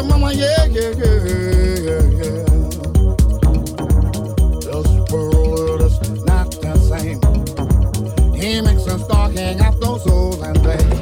yeah, mama, yeah, yeah, yeah, yeah, yeah. This world is not the same. He makes us talk, hang up those souls and play.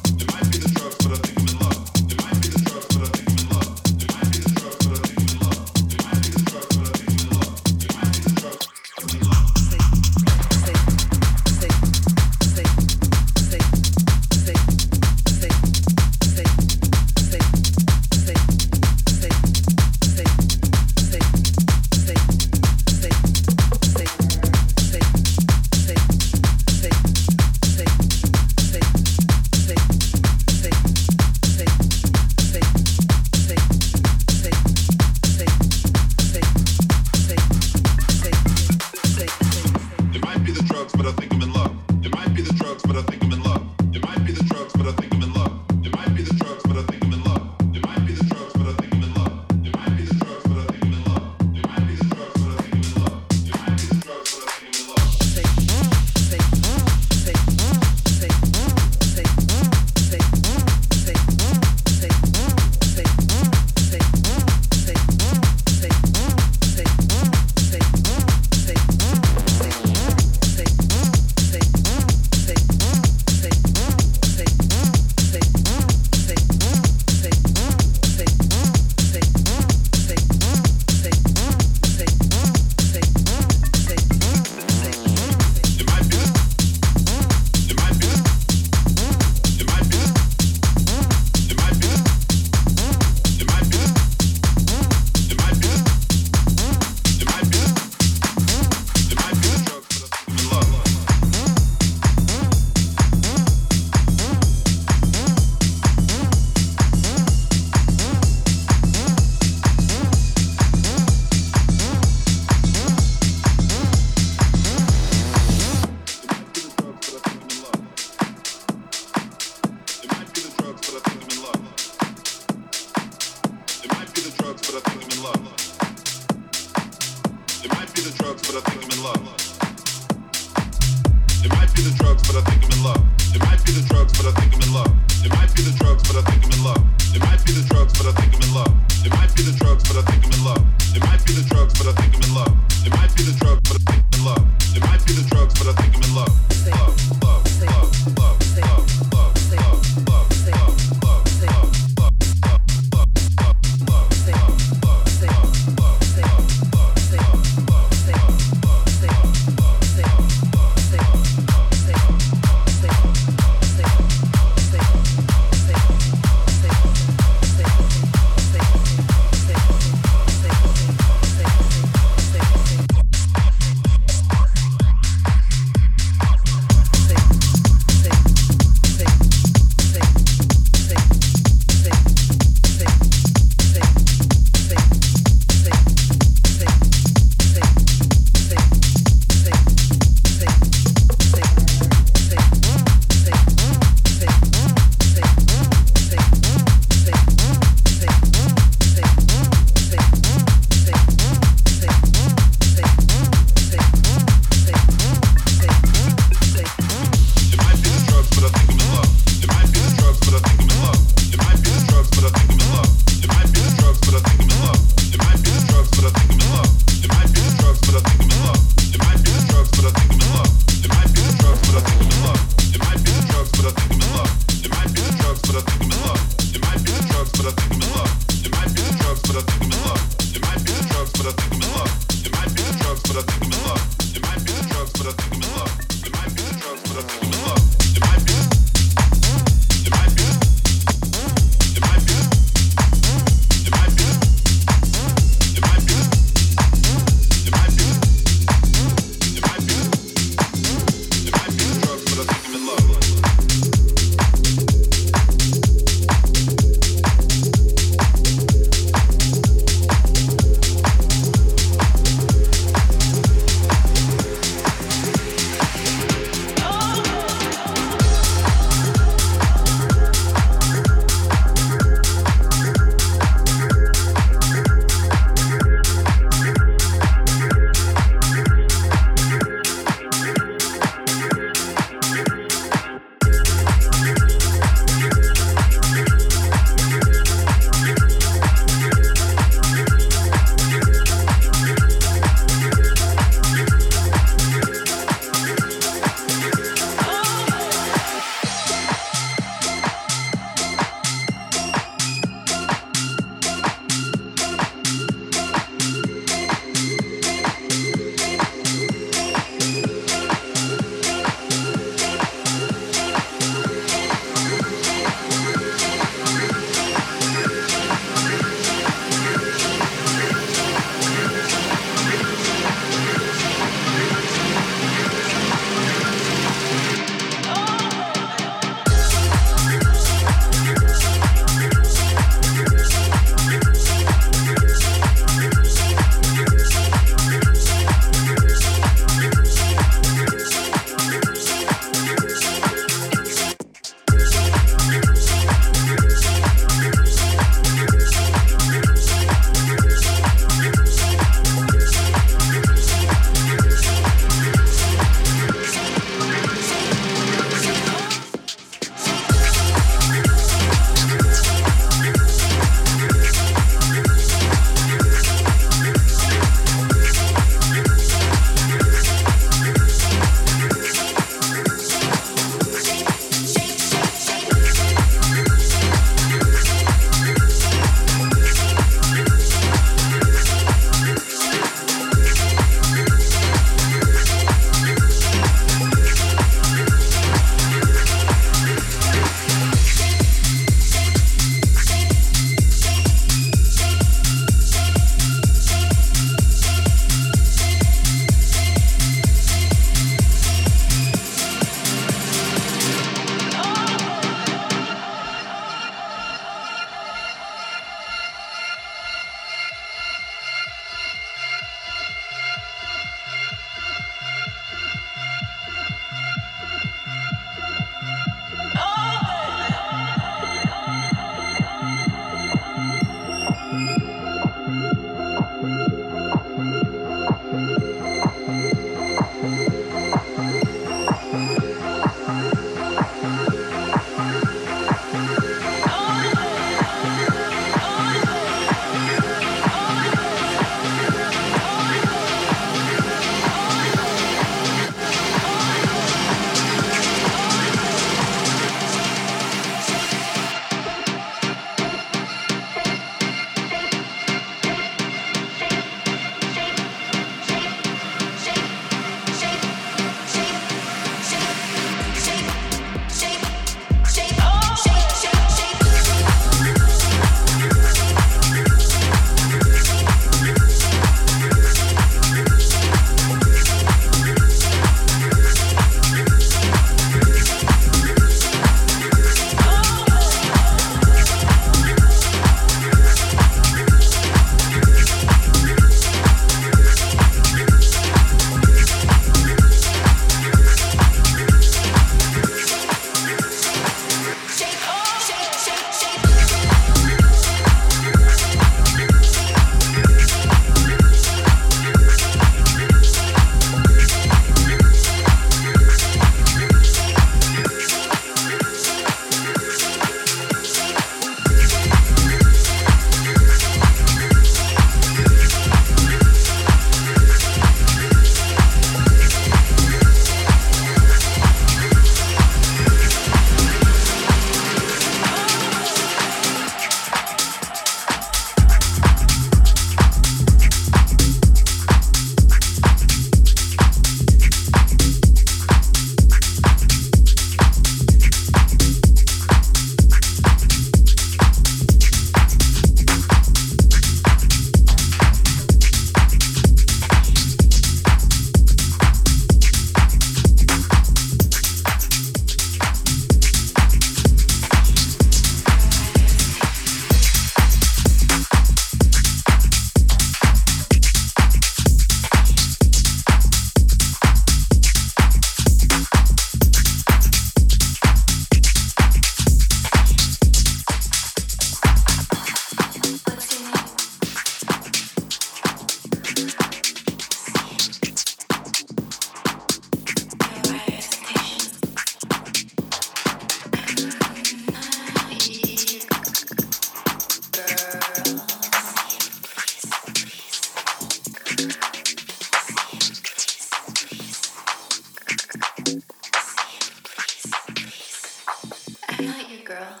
girl.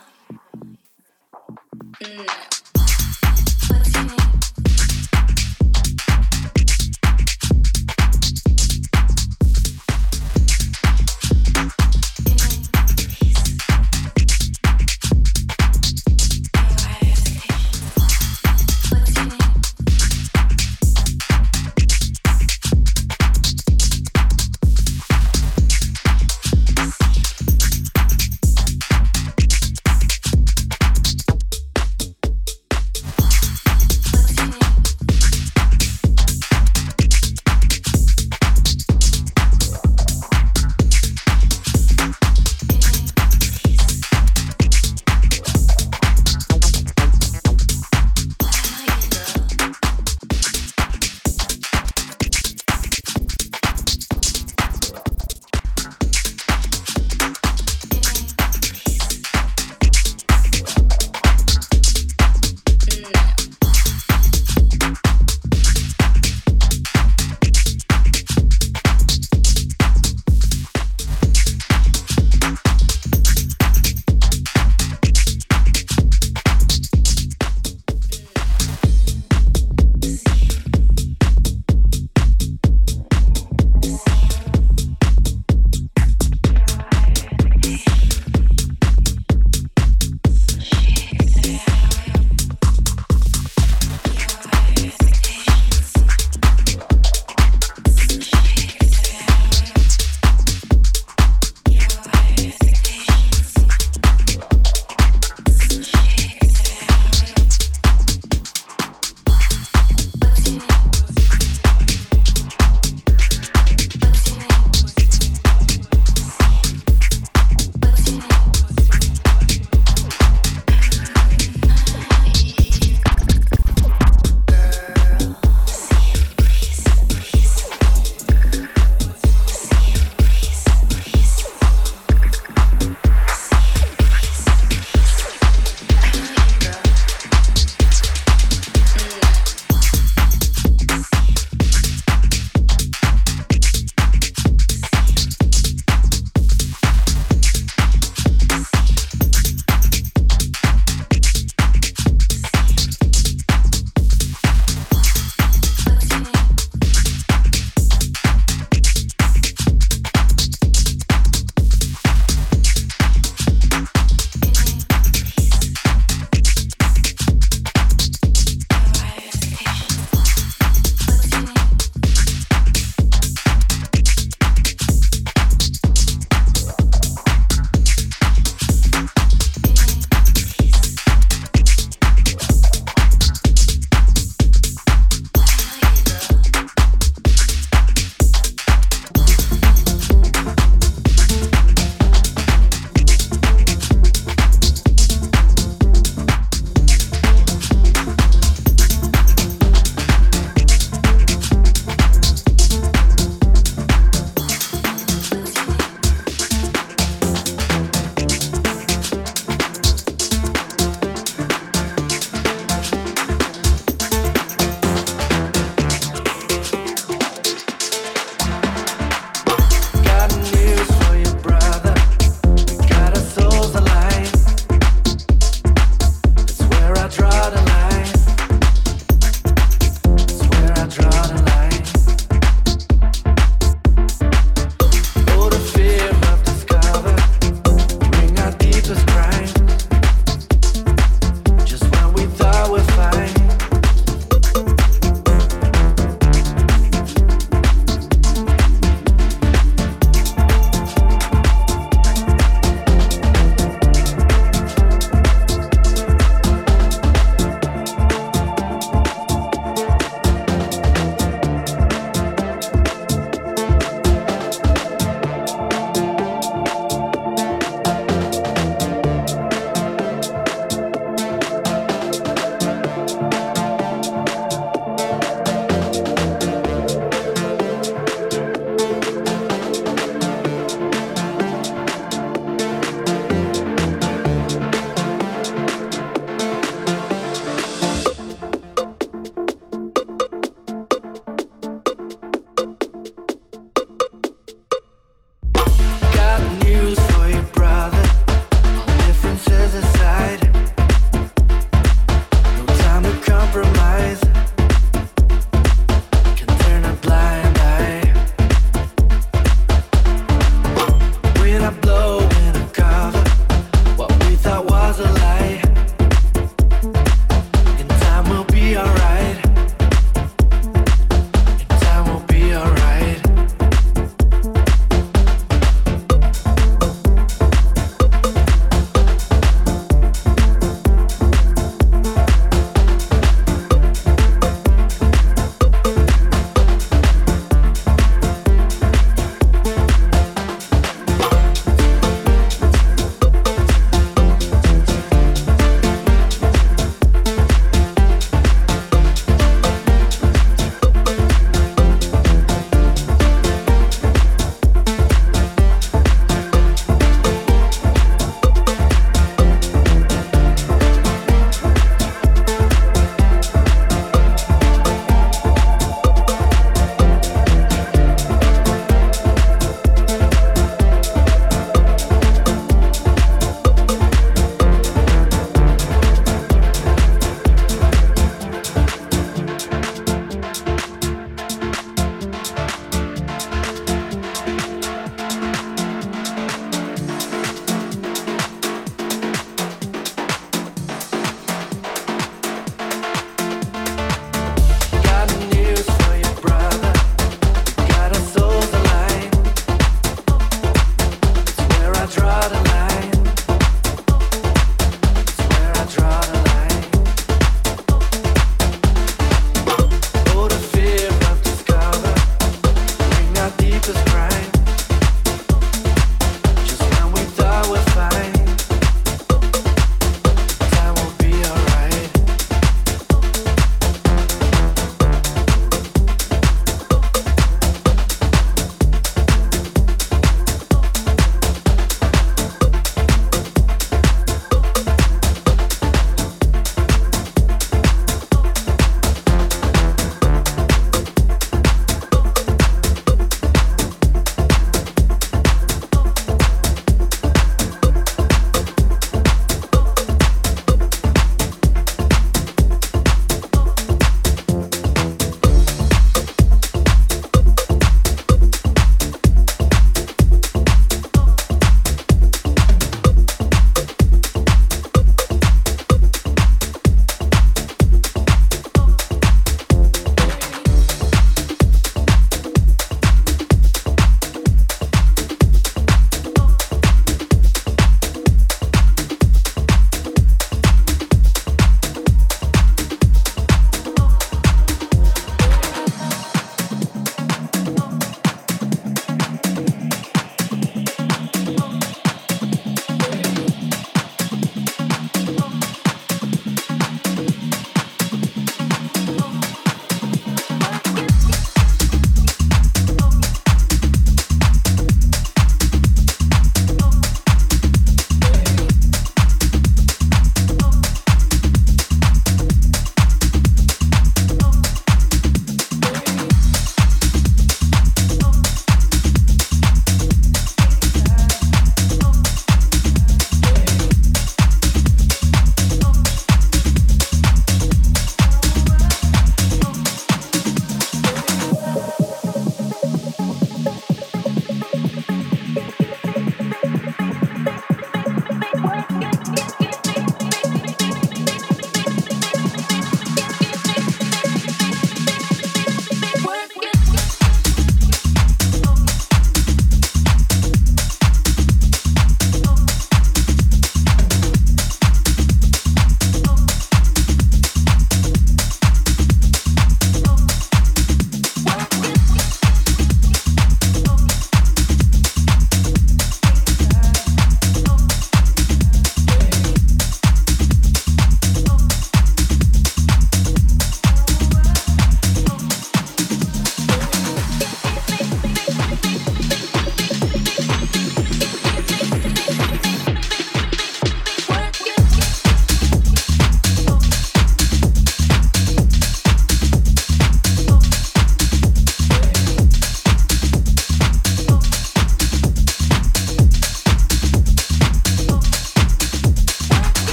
No.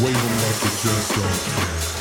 Them like you just don't.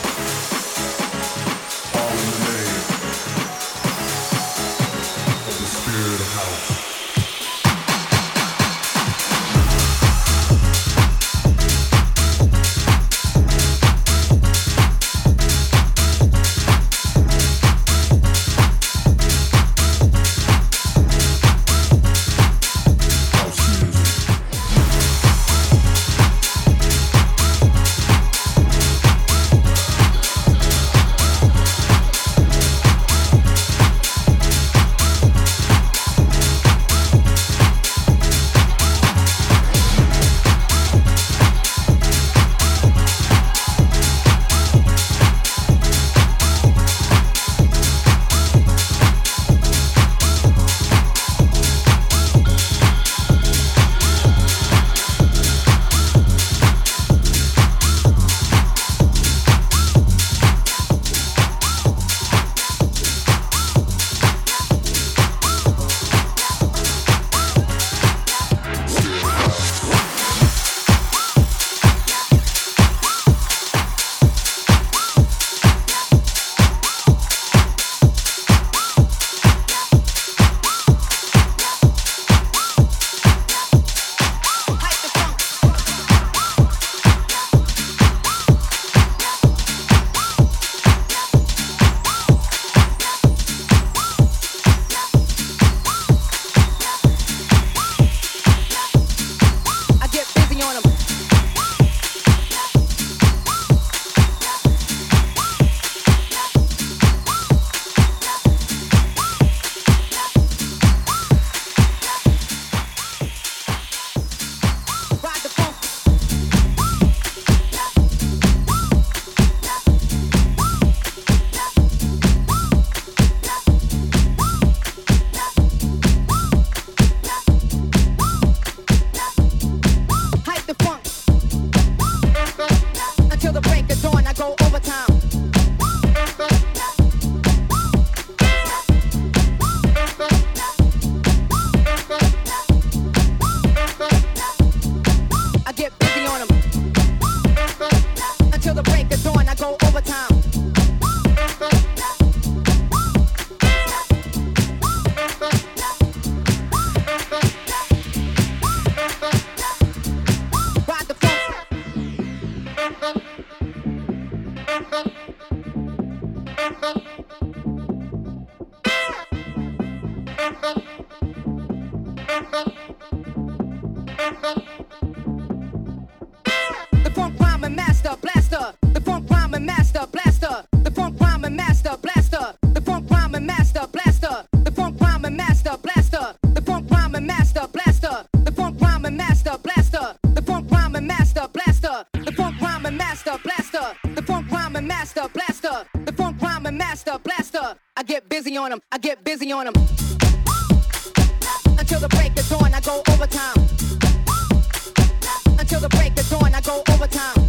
Until the break of dawn. I go overtime.